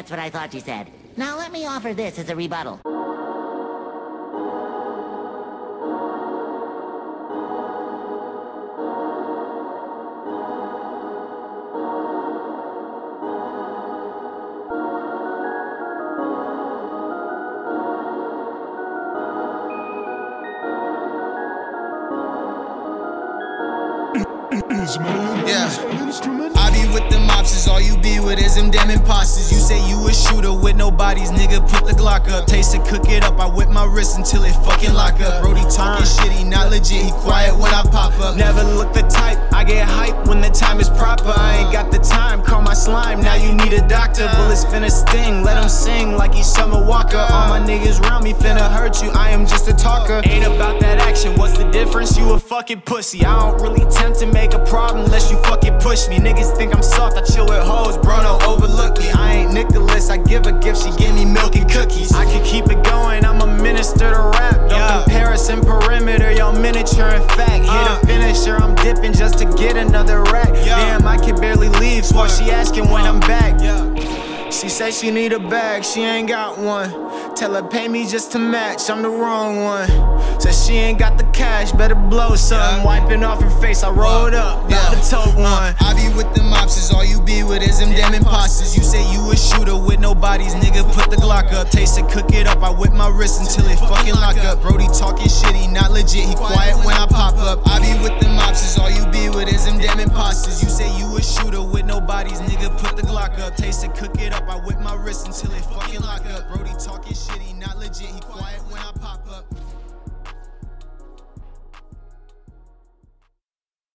That's what I thought you said. Now let me offer this as a rebuttal. Yeah. instrument? I be with them mobsters, all you be with is them damn imposters. You say you a shooter with no bodies, nigga, put the Glock up. Taste it, cook it up, I whip my wrist until it fucking lock up. Brody talking shit, he not legit, he quiet when I pop up. Never look the type, I get hype when the time is proper. I slime, now you need a doctor. Bullets finna sting, let him sing like he's Summer Walker. All my niggas round me finna hurt you, I am just a talker. Ain't about that action, what's the difference? You a fucking pussy. I don't really tempt to make a problem unless you fucking push me. Niggas think I'm soft, I chill with hoes, bro, don't overlook me. I ain't Nicholas, I give a gift, she give me milk and cookies. I can keep it going, I'm a minister to rap. Don't compare us in perimeter, y'all miniature in fact. Hit a uh. finisher, I'm dipping just to get another rack. Damn, I can barely leave, so she asking when I'm back. She say she need a bag, she ain't got one. Tell her pay me just to match, I'm the wrong one. Says she ain't got the cash, better blow some. Wiping off her face, I rolled uh, up, got the tote one. I be with them mobsters, all you be with is them damn imposters. You say you a shooter with no bodies, nigga, put the Glock up. Taste it, cook it up, I whip my wrist until it fucking lock up. Brody talking shit, he not legit, he quiet when I pop up. I be with them mobsters, all you bodies, nigga, put the Glock up. Taste it, cook it up. I whip my wrist until it fucking lock up. Brody talking shit.